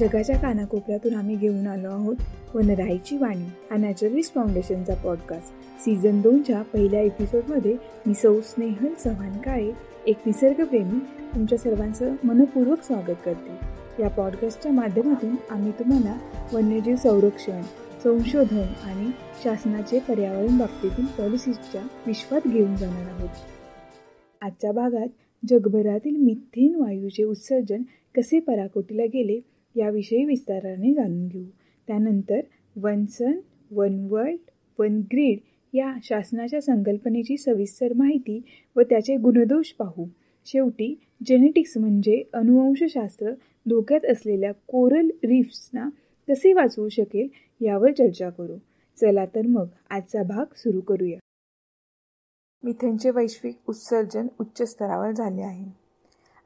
जगाच्या कानाकोपऱ्यातून आम्ही घेऊन आलो आहोत वनराईची वाणी हा नॅचरलिस्ट फाउंडेशनचा पॉडकास्ट सीझन दोनच्या पहिल्या एपिसोडमध्ये मी सौ स्नेहल चव्हाण काळे एक निसर्गप्रेमी तुमच्या सर्वांचं मनपूर्वक स्वागत करते. या पॉडकास्टच्या माध्यमातून आम्ही तुम्हाला वन्यजीव संरक्षण संशोधन आणि शासनाचे पर्यावरण बाबतीतील पॉलिसीच्या विश्वात घेऊन जाणार आहोत. आजच्या भागात जगभरातील मिथेन वायूचे उत्सर्जन कसे पराकोटीला गेले याविषयी विस्ताराने जाणून घेऊ. त्यानंतर one sun one world one grid या शासनाच्या संकल्पनेची सविस्तर माहिती व त्याचे गुणदोष पाहू. शेवटी जेनेटिक्स म्हणजे अनुवंशशास्त्र धोक्यात असलेल्या कोरल रीफ्सना कसे वाचवू शकेल यावर चर्चा करू. चला तर मग आजचा भाग सुरू करूया. मिथेनचे वैश्विक उत्सर्जन उच्च स्तरावर झाले आहे.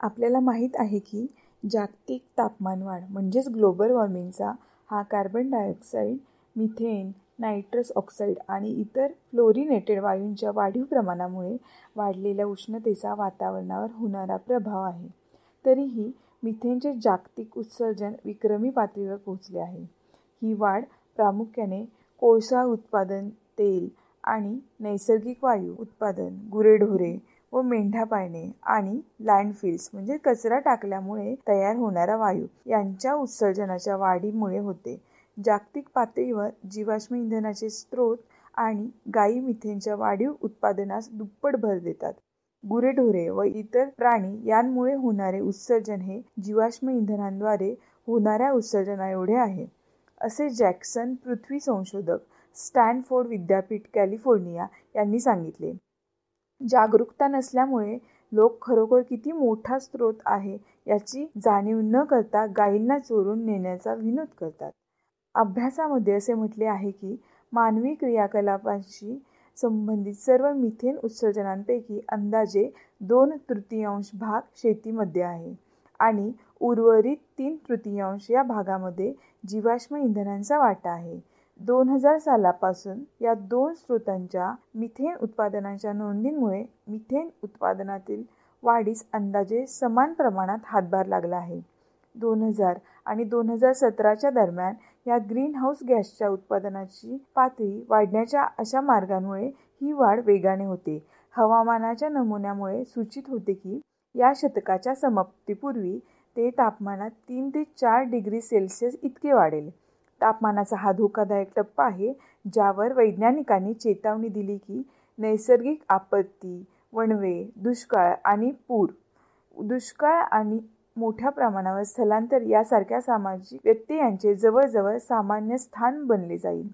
आपल्याला माहीत आहे की जागतिक तापमानवाढ म्हणजेच ग्लोबल वॉर्मिंगचा हा carbon dioxide methane nitrous oxide आणि इतर फ्लोरिनेटेड वायूंच्या वाढीव प्रमाणामुळे वाढलेल्या उष्णतेचा वातावरणावर होणारा प्रभाव आहे. तरीही मिथेनचे जागतिक उत्सर्जन विक्रमी पातळीवर पोहोचले आहे. ही वाढ प्रामुख्याने कोळसा उत्पादन तेल आणि नैसर्गिक वायू उत्पादन गुरेढोरे व मेंढा पाळणे आणि लँडफिल्स म्हणजे कचरा टाकल्यामुळे तयार होणारा वायू यांच्या उत्सर्जनाच्या वाढीमुळे होते. जागतिक पातळीवर जीवाश्म इंधनाचे स्रोत आणि गायी मिथेनच्या वाढीव उत्पादनास दुप्पट भर देतात. गुरेढोरे व इतर प्राणी यांमुळे होणारे उत्सर्जन हे जीवाश्म इंधनांद्वारे होणाऱ्या उत्सर्जना एवढे आहे. असे जॅक्सन पृथ्वी संशोधक स्टॅनफोर्ड विद्यापीठ कॅलिफोर्निया यांनी सांगितले. जागरूकता नसल्यामुळे लोक खरोखर किती मोठा स्रोत आहे याची जाणीव न करता गायींना चोरून नेण्याचा विनोद करतात. अभ्यासामध्ये असे म्हटले आहे की मानवी क्रियाकलापांशी संबंधित सर्व मिथेन उत्सर्जनांपैकी अंदाजे दोन तृतीयांश भाग शेतीमध्ये आहे आणि उर्वरित तीन तृतीयांश या भागामध्ये जीवाश्म इंधनांचा वाटा आहे. दोन हजार सालापासून या दोन स्रोतांच्या मिथेन उत्पादनांच्या नोंदींमुळे मिथेन उत्पादनातील वाढीस अंदाजे समान प्रमाणात हातभार लागला आहे. दोन हजार आणि दोन हजार सतराच्या दरम्यान या ग्रीन हाऊस गॅसच्या उत्पादनाची पातळी वाढण्याच्या अशा मार्गांमुळे ही वाढ वेगाने होते. हवामानाच्या नमुन्यामुळे सूचित होते की या शतकाच्या समाप्तीपूर्वी ते तापमानात तीन ते चार डिग्री सेल्सिअस इतके वाढेल. तापमानाचा हा धोकादायक टप्पा आहे ज्यावर वैज्ञानिकांनी चेतावणी दिली की नैसर्गिक आपत्ती वणवे दुष्काळ आणि पूर दुष्काळ आणि मोठ्या प्रमाणावर स्थलांतर यासारख्या सामाजिक व्यत्ययांचे जवळजवळ सामान्य स्थान बनले जाईल.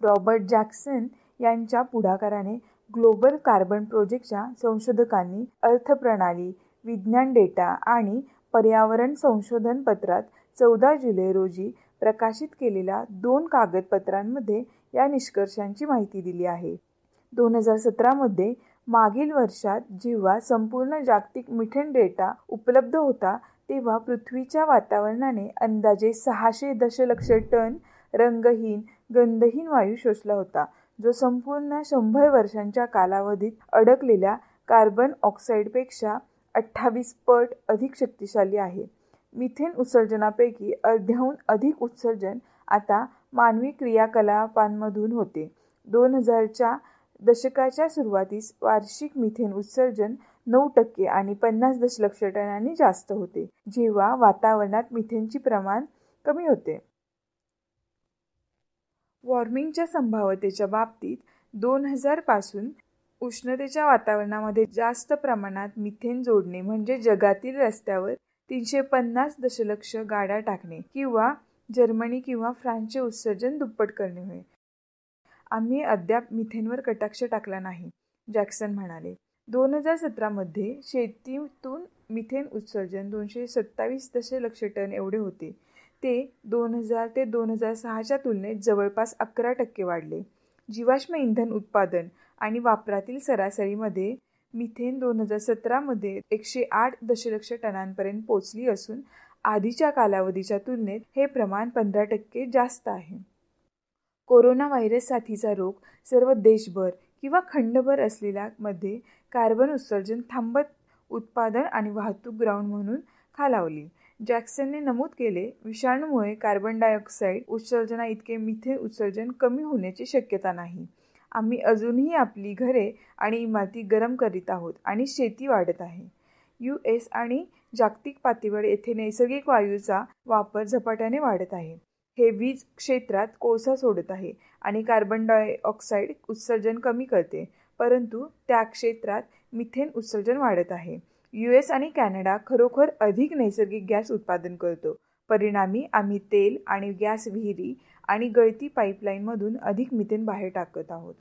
रॉबर्ट जॅक्सन यांच्या पुढाकाराने ग्लोबल कार्बन प्रोजेक्टच्या संशोधकांनी अर्थप्रणाली विज्ञान डेटा आणि पर्यावरण संशोधन पत्रात चौदा जुलै रोजी प्रकाशित केलेल्या दोन कागदपत्रांमध्ये या निष्कर्षांची माहिती दिली आहे. दोन हजार सतरामध्ये मागील वर्षात जेव्हा संपूर्ण जागतिक मिथेन डेटा उपलब्ध होता तेव्हा पृथ्वीच्या वातावरणाने अंदाजे सहाशे दशलक्ष टन रंगहीन गंधहीन वायू शोषला होता जो संपूर्ण शंभर वर्षांच्या कालावधीत अडकलेल्या कार्बन ऑक्साईडपेक्षा अठ्ठावीस पट अधिक शक्तिशाली आहे. मिथेन उत्सर्जनापैकी अर्ध्याहून अधिक उत्सर्जन आता मानवी क्रियाकलापांमधून होते. दोन हजारच्या दशकाच्या सुरुवातीस वार्षिक मिथेन उत्सर्जन नऊ टक्के आणि पन्नास दशलक्ष टनांनी जास्त होते जेव्हा वातावरणात मिथेनचे प्रमाण कमी होते. वॉर्मिंगच्या संभाव्यतेच्या बाबतीत दोन हजारपासून उष्णतेच्या वातावरणामध्ये जास्त प्रमाणात मिथेन जोडणे म्हणजे जगातील रस्त्यावर तीनशे पन्नास दशलक्ष गाड्या टाकणे किंवा जर्मनी किंवा फ्रान्सचे उत्सर्जन दुप्पट करणे होय. आम्ही अद्याप मिथेनवर कटाक्ष टाकला नाही जॅक्सन म्हणाले. दोन हजार सतरामध्ये शेतीतून मिथेन उत्सर्जन दोनशे सत्तावीस दशलक्ष टन एवढे होते. ते दोन हजार ते दोन हजार सहाच्या तुलनेत जवळपास अकरा टक्के वाढले. जीवाश्म इंधन उत्पादन आणि वापरातील सरासरीमध्ये मिथेन दोन हजार सतरामध्ये एकशे आठ दशलक्ष टनांपर्यंत पोचली असून आधीच्या कालावधीच्या तुलनेत हे प्रमाण पंधरा टक्के जास्त आहे. कोरोना व्हायरस साथीचा रोग सर्व देशभर किंवा खंडभर असलेल्या मध्ये कार्बन उत्सर्जन थांबत उत्पादन आणि वाहतूक ग्राउंड म्हणून खालावली. जॅक्सनने नमूद केले विषाणूमुळे कार्बन डायऑक्साईड उत्सर्जना इतके मिथेन उत्सर्जन कमी होण्याची शक्यता नाही. आम्ही अजूनही आपली घरे आणि इमारती गरम करीत आहोत आणि शेती वाढत आहे. यू एस आणि जागतिक पातळीवर येथे नैसर्गिक वायूचा वापर झपाट्याने वाढत आहे. हे वीज क्षेत्रात कोळसा सोडत आहे आणि कार्बन डायऑक्साईड उत्सर्जन कमी करते परंतु त्या क्षेत्रात मिथेन उत्सर्जन वाढत आहे. यू एस आणि कॅनडा खरोखर अधिक नैसर्गिक गॅस उत्पादन करतो. परिणामी आम्ही तेल आणि गॅस विहिरी आणि गळती पाईपलाईनमधून अधिक मिथेन बाहेर टाकत आहोत.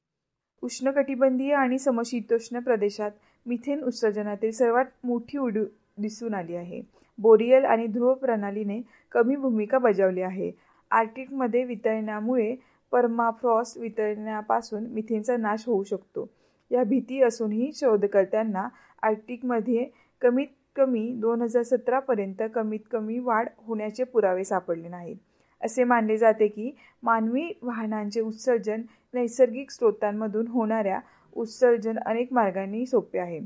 उष्णकटिबंधीय आणि समशीतोष्ण प्रदेशात मिथेन उत्सर्जनातील सर्वात मोठी उडी दिसून आली आहे. बोरियल आणि ध्रुव प्रणालीने कमी भूमिका बजावली आहे. आर्टिकमध्ये वितळण्यामुळे परमाफ्रॉस्ट वितळण्यापासून मिथेनचा नाश होऊ शकतो. या भीती असूनही शोधकर्त्यांना आर्टिकमध्ये कमीत कमी दोन हजार सतरापर्यंत कमीत कमी वाढ होण्याचे पुरावे सापडले नाहीत. असे मानले जाते की मानवी वाहनांचे उत्सर्जन नैसर्गिक स्रोतांमधून होणाऱ्या उत्सर्जन अनेक मार्गांनी सोपे आहे.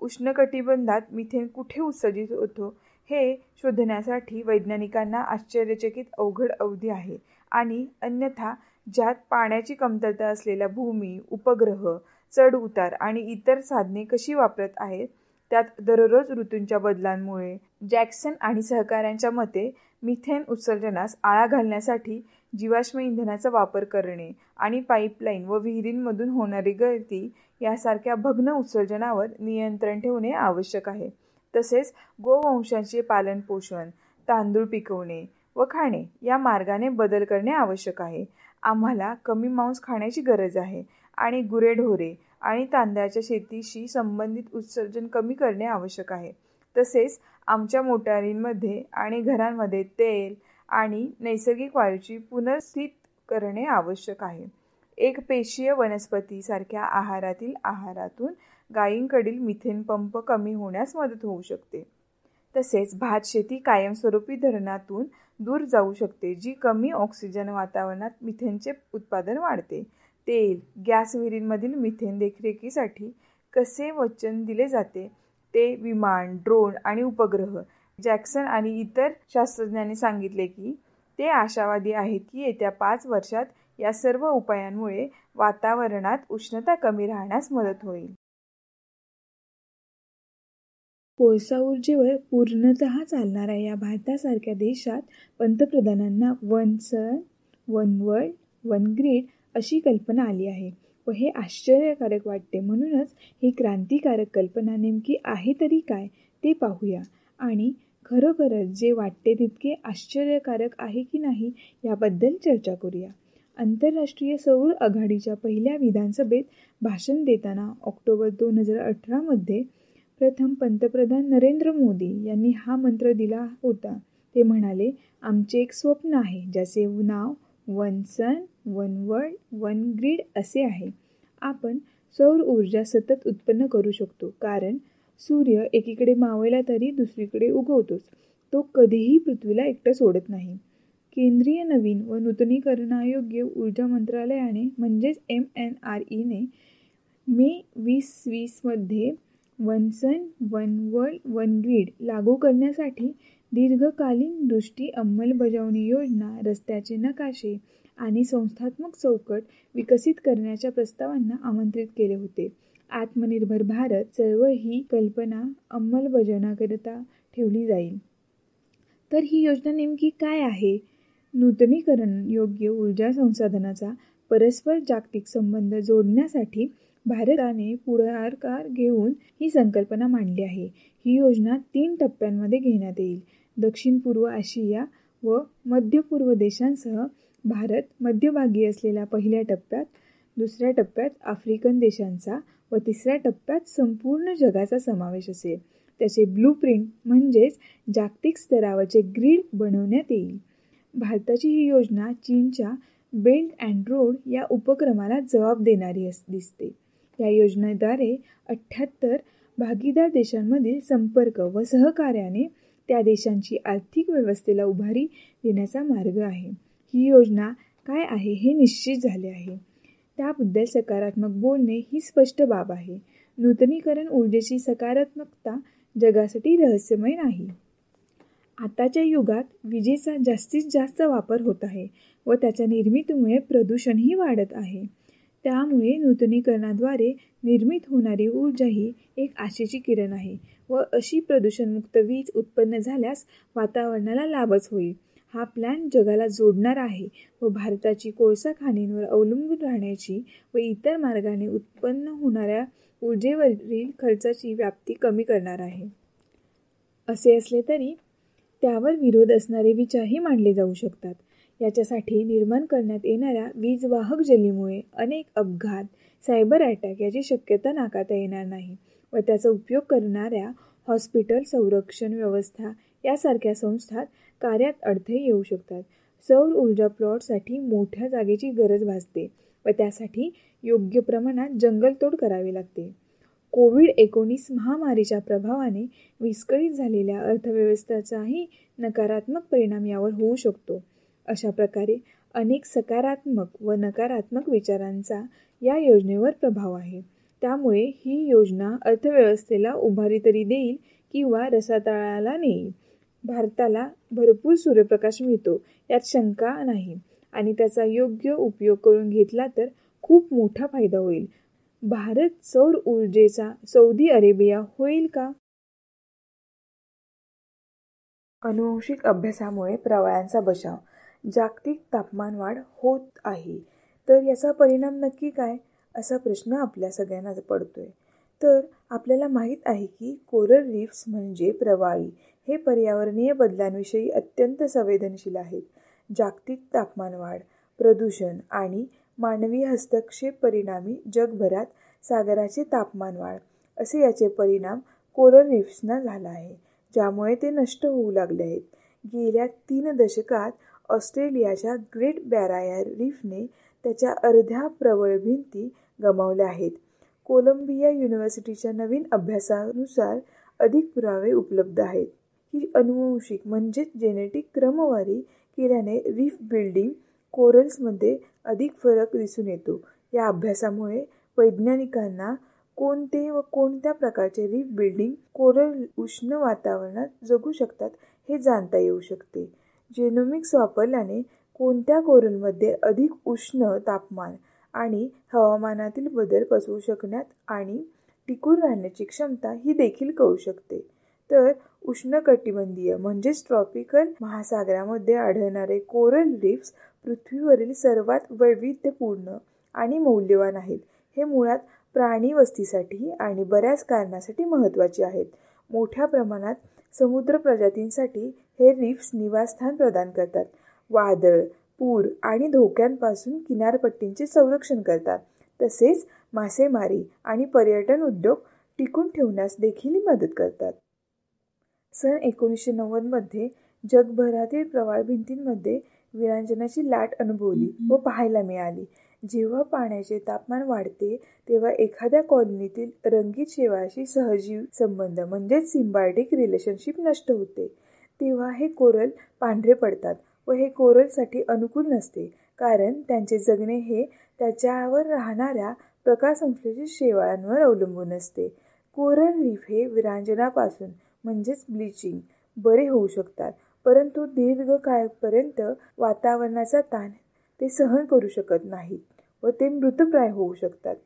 उष्णकटिबंधात मिथेन कुठे उत्सर्जित होतो हे शोधण्यासाठी वैज्ञानिकांना आश्चर्यचकित अवघड अवधी आहे आणि अन्यथा ज्यात पाण्याची कमतरता असलेल्या भूमी उपग्रह चढ उतार आणि इतर साधने कशी वापरत आहेत त्यात दररोज ऋतूंच्या बदलांमुळे जॅक्सन आणि सहकाऱ्यांच्या मते मिथेन उत्सर्जनास आळा घालण्यासाठी जीवाश्म इंधनाचा वापर करणे आणि पाईपलाईन व विहिरींमधून होणारी गळती यासारख्या भग्न उत्सर्जनावर नियंत्रण ठेवणे आवश्यक आहे. तसेच गोवंशांचे पालनपोषण तांदूळ पिकवणे व खाणे या मार्गाने बदल करणे आवश्यक आहे. आम्हाला कमी मांस खाण्याची गरज आहे. आणि गुरेढोरे आणि तांदळाच्या शेतीशी संबंधित उत्सर्जन कमी करणे आवश्यक आहे. तसेच आमच्या मोटारींमध्ये आणि घरांमध्ये तेल आणि नैसर्गिक वायूची पुनर्स्थित करणे आवश्यक आहे. एक पेशीय वनस्पतीसारख्या आहारातील आहारातून गायींकडील मिथेन पंप कमी होण्यास मदत होऊ शकते. तसेच भात शेती कायमस्वरूपी धरणातून दूर जाऊ शकते जी कमी ऑक्सिजन वातावरणात मिथेनचे उत्पादन वाढते. तेल गॅस विहिरींमधील मिथेन देखरेखीसाठी कसे वचन दिले जाते? ते विमान ड्रोन आणि उपग्रह जॅक्सन आणि इतर शास्त्रज्ञांनी सांगितले की ते आशावादी आहेत की येत्या पाच वर्षात या सर्व उपायांमुळे वातावरणात उष्णता कमी राहण्यास मदत होईल. कोळसा ऊर्जेवर पूर्णतः चालणाऱ्या या भारतासारख्या देशात पंतप्रधानांना one sun one world one grid अशी कल्पना आली आहे. व हे आश्चर्यकारक वाटते. म्हणूनच ही क्रांतिकारक कल्पना नेमकी आहे तरी काय ते पाहूया. आणि खरोखरच जे वाटते तितके आश्चर्यकारक आहे की नाही याबद्दल चर्चा करूया. आंतरराष्ट्रीय सौर आघाडीच्या पहिल्या विधानसभेत भाषण देताना ऑक्टोबर दोन हजार अठरामध्ये प्रथम पंतप्रधान नरेंद्र मोदी यांनी हा मंत्र दिला होता. ते म्हणाले आमचे एक स्वप्न आहे ज्याचे नाव one sun one world one grid असे आहे. आपण सौर ऊर्जा सतत उत्पन्न करू शकतो कारण सूर्य एकीकडे मावळला तरी दुसरीकडे उगवतोच. तो कधीही पृथ्वीला एकटं सोडत नाही. केंद्रीय नवीन व नूतनीकरणायोग्य ऊर्जा मंत्रालयाने म्हणजेच एम एन आर ईने मे वीस वीसमध्ये one sun one world one grid लागू करण्यासाठी दीर्घकालीन दृष्टी अंमलबजावणी योजना रस्त्याचे नकाशे आणि संस्थात्मक चौकट विकसित करण्याच्या प्रस्तावांना आमंत्रित केले होते. आत्मनिर्भर भारत चळवळ ही कल्पना अंमलबजावण्याकरिता ठेवली जाईल. तर ही योजना नेमकी काय आहे? नूतनीकरण योग्य ऊर्जा संसाधनाचा परस्पर जागतिक संबंध जोडण्यासाठी भारताने पुढाकार घेऊन ही संकल्पना मांडली आहे. ही योजना तीन टप्प्यांमध्ये घेण्यात येईल. दक्षिण पूर्व आशिया व मध्य पूर्व देशांसह भारत मध्यभागी असलेल्या पहिल्या टप्प्यात दुसऱ्या टप्प्यात आफ्रिकन देशांचा व तिसऱ्या टप्प्यात संपूर्ण जगाचा समावेश असेल. त्याचे ब्लू प्रिंट म्हणजेच जागतिक स्तरावरचे ग्रीड बनवण्यात येईल. भारताची ही योजना चीनच्या बेल्ट अँड रोड या उपक्रमाला जबाब देणारी अस दिसते. या योजनेद्वारे अठ्ठ्याहत्तर भागीदार देशांमधील संपर्क व सहकार्याने त्या देशांची आर्थिक व्यवस्थेला उभारी देण्याचा मार्ग आहे. ही योजना काय आहे हे निश्चित झाले आहे. त्याबद्दल सकारात्मक बोलणे ही स्पष्ट बाब आहे. नूतनीकरण ऊर्जेची सकारात्मकता जगासाठी रहस्यमय नाही. आताच्या युगात विजेचा जास्तीत जास्त वापर होत आहे व त्याच्या निर्मितीमुळे प्रदूषणही वाढत आहे. त्यामुळे नूतनीकरणाद्वारे निर्मित होणारी ऊर्जा ही एक आशेची किरण आहे व अशी प्रदूषणमुक्त वीज उत्पन्न झाल्यास वातावरणाला लाभच होईल. हा प्लॅन जगाला जोडणार आहे व भारताची कोळसा खाणींवर अवलंबून राहण्याची व इतर मार्गाने उत्पन्न होणाऱ्या ऊर्जेवरील खर्चाची व्याप्ती कमी करणार आहे. असे असले तरी त्यावर विरोध असणारे विचारही मांडले जाऊ शकतात. याच्यासाठी निर्माण करण्यात येणाऱ्या वीजवाहक जलीमुळे अनेक अपघात सायबर अटॅक याची शक्यता नाकारता येणार नाही व त्याचा उपयोग करणाऱ्या हॉस्पिटल संरक्षण व्यवस्था यासारख्या संस्थात कार्यात अडथळे येऊ शकतात. सौर ऊर्जा प्लॉटसाठी मोठ्या जागेची गरज भासते व त्यासाठी योग्य प्रमाणात जंगलतोड करावी लागते. कोविड एकोणीस महामारीच्या प्रभावाने विस्कळीत झालेल्या अर्थव्यवस्थेचाही नकारात्मक परिणाम यावर होऊ शकतो. अशा प्रकारे अनेक सकारात्मक व नकारात्मक विचारांचा या योजनेवर प्रभाव आहे. त्यामुळे ही योजना अर्थव्यवस्थेला उभारी तरी देईल किंवा रसातळाला नेईल. भारताला भरपूर सूर्यप्रकाश मिळतो यात शंका नाही. आणि त्याचा योग्य उपयोग करून घेतला तर खूप मोठा फायदा होईल. भारत सौर ऊर्जेचा सौदी अरेबिया होईल का? अनुवंशिक अभ्यासामुळे प्रवाळांचा बचाव जागतिक तापमानवाढ होत आहे. तर याचा परिणाम नक्की काय? असा प्रश्न आपल्या सगळ्यांना पडतो आहे तर आपल्याला माहीत आहे की कोरल रीफ्स म्हणजे प्रवाळी हे पर्यावरणीय बदलांविषयी अत्यंत संवेदनशील आहेत. जागतिक तापमानवाढ प्रदूषण आणि मानवी हस्तक्षेप परिणामी जगभरात सागराचे तापमान वाढ असे याचे परिणाम कोरल रीफ्सना झाला आहे ज्यामुळे ते नष्ट होऊ लागले आहेत. गेल्या तीन दशकात ऑस्ट्रेलियाच्या ग्रेट बॅरायर रीफने त्याच्या अर्ध्या प्रबळ भिंती गमावल्या आहेत. कोलंबिया युनिव्हर्सिटीच्या नवीन अभ्यासानुसार अधिक पुरावे उपलब्ध आहेत. ही अनुवंशिक म्हणजेच जेनेटिक क्रमवारी केल्याने रीफ बिल्डिंग कोरल्समध्ये अधिक फरक दिसून येतो. या अभ्यासामुळे वैज्ञानिकांना कोणते व कोणत्या प्रकारचे रीफ बिल्डिंग कोरल उष्ण वातावरणात जगू शकतात हे जाणता येऊ शकते. जेनोमिक्स वापरल्याने कोणत्या कोरलमध्ये अधिक उष्ण तापमान आणि हवामानातील बदल पचवू शकण्यात आणि टिकून राहण्याची क्षमता ही देखील कळू शकते. तर उष्णकटिबंधीय म्हणजेच ट्रॉपिकल महासागरामध्ये आढळणारे कोरल रिफ्स पृथ्वीवरील सर्वात वैविध्यपूर्ण आणि मौल्यवान आहेत. हे मुळात प्राणी वस्तीसाठी आणि बऱ्याच कारणासाठी महत्त्वाचे आहेत. मोठ्या प्रमाणात समुद्र प्रजातींसाठी हे रिफ्स निवासस्थान प्रदान करतात. वादळ पूर आणि धोक्यांपासून किनारपट्टींचे संरक्षण करतात. तसेच मासेमारी आणि पर्यटन उद्योग टिकून ठेवण्यास देखील मदत करतात. सन एकोणीसशे नव्वदमध्ये जगभरातील प्रवाळ भिंतींमध्ये विरांजनाची लाट अनुभवली व पाहायला मिळाली. जेव्हा पाण्याचे तापमान वाढते तेव्हा एखाद्या कॉलनीतील रंगीत शेवाळाशी सहजीव संबंध म्हणजेच सिम्बायोटिक रिलेशनशिप नष्ट होते. तेव्हा हे कोरल पांढरे पडतात व हे कोरलसाठी अनुकूल नसते कारण त्यांचे जगणे हे त्याच्यावर राहणाऱ्या प्रकाशसंश्लेषित शेवाळांवर अवलंबून असते. कोरल रीफ हे विरांजनापासून म्हणजेच ब्लिचिंग बरे होऊ शकतात परंतु दीर्घकाळपर्यंत वातावरणाचा ताण ते सहन करू शकत नाहीत व ते मृतप्राय होऊ शकतात.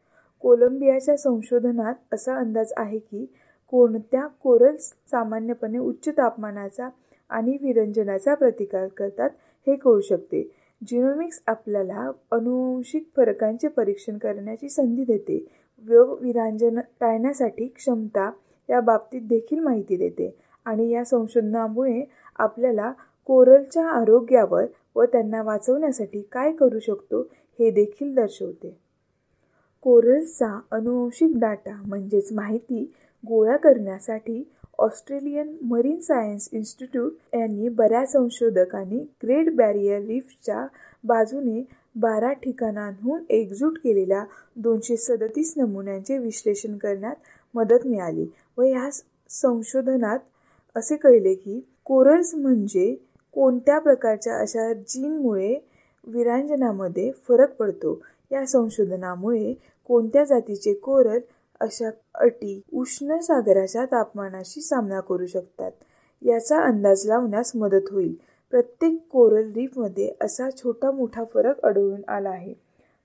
कोलंबियाच्या संशोधनात असा अंदाज आहे की कोणत्या कोरल्स सामान्यपणे उच्च तापमानाचा आणि विरंजनाचा प्रतिकार करतात हे कळू शकते. जिनोमिक्स आपल्याला अनुवंशिक फरकांचे परीक्षण करण्याची संधी देते व विरांजन टाळण्यासाठी क्षमता या बाबतीत देखील माहिती देते आणि या संशोधनामुळे आपल्याला कोरलच्या आरोग्यावर व त्यांना वाचवण्यासाठी काय करू शकतो हे देखील दर्शवते. कोरल्सचा अनुवंशिक डाटा म्हणजेच माहिती गोळा करण्यासाठी ऑस्ट्रेलियन मरीन सायन्स इन्स्टिट्यूट यांनी बऱ्याच संशोधकांनी ग्रेट बॅरियर रीफच्या बाजूने बारा ठिकाणांहून एकजूट केलेल्या दोनशे सदतीस नमुन्यांचे विश्लेषण करण्यात मदत मिळाली व ह्या संशोधनात असे कळले की कोरल्स म्हणजे कोणत्या प्रकारच्या अशा जीनमुळे विरांजनामध्ये फरक पडतो? या संशोधनामुळे कोणत्या जातीचे कोरल अशा अटी उष्ण सागराच्या तापमानाशी सामना करू शकतात? याचा अंदाज लावण्यास मदत होईल. प्रत्येक कोरल रीफमध्ये असा छोटा मोठा फरक आढळून आला आहे.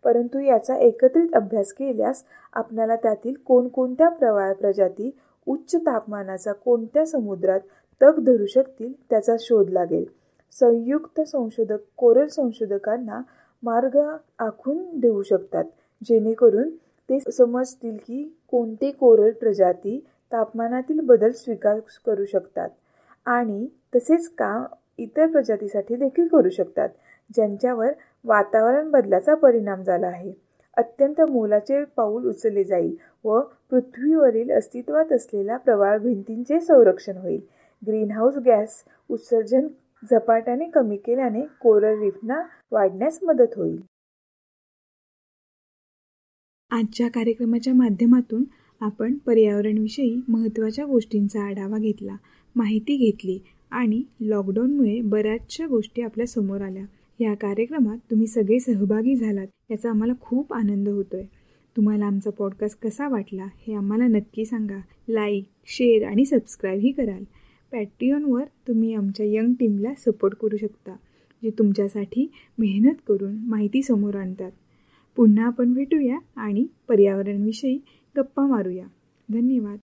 परंतु याचा एकत्रित अभ्यास केल्यास आपल्याला त्यातील कोणकोणत्या प्रवाळ प्रजाती उच्च तापमानाचा कोणत्या समुद्रात तग धरू शकतील त्याचा शोध लागेल. संयुक्त संशोधक कोरल संशोधकांना मार्ग आखून देऊ शकतात जेणेकरून ते समजतील की कोणते कोरल प्रजाती तापमानातील बदल स्वीकार करू शकतात आणि तसेच काम इतर प्रजातीसाठी देखील करू शकतात ज्यांच्यावर वातावरण बदलाचा परिणाम झाला आहे. अत्यंत मोलाचे पाऊल उचलले जाईल व पृथ्वीवरील अस्तित्वात असलेल्या प्रवाळ भिंतींचे संरक्षण होईल. ग्रीनहाऊस गॅस उत्सर्जन झपाट्याने कमी केल्याने कोरल रीफना वाढण्यास मदत होईल. आजच्या कार्यक्रमाच्या माध्यमातून आपण पर्यावरणविषयी महत्त्वाच्या गोष्टींचा आढावा घेतला माहिती घेतली आणि लॉकडाऊनमुळे बऱ्याचशा गोष्टी आपल्यासमोर आल्या. या कार्यक्रमात तुम्ही सगळे सहभागी झालात याचा आम्हाला खूप आनंद होतोय. तुम्हाला आमचा पॉडकास्ट कसा वाटला हे आम्हाला नक्की सांगा. लाईक शेअर आणि सबस्क्राईबही कराल. पॅट्रियनवर तुम्ही आमच्या यंग टीमला सपोर्ट करू शकता जे तुमच्यासाठी मेहनत करून माहिती समोर आणतात. पुन्हा आपण भेटूया आणि पर्यावरणविषयी गप्पा मारूया. धन्यवाद.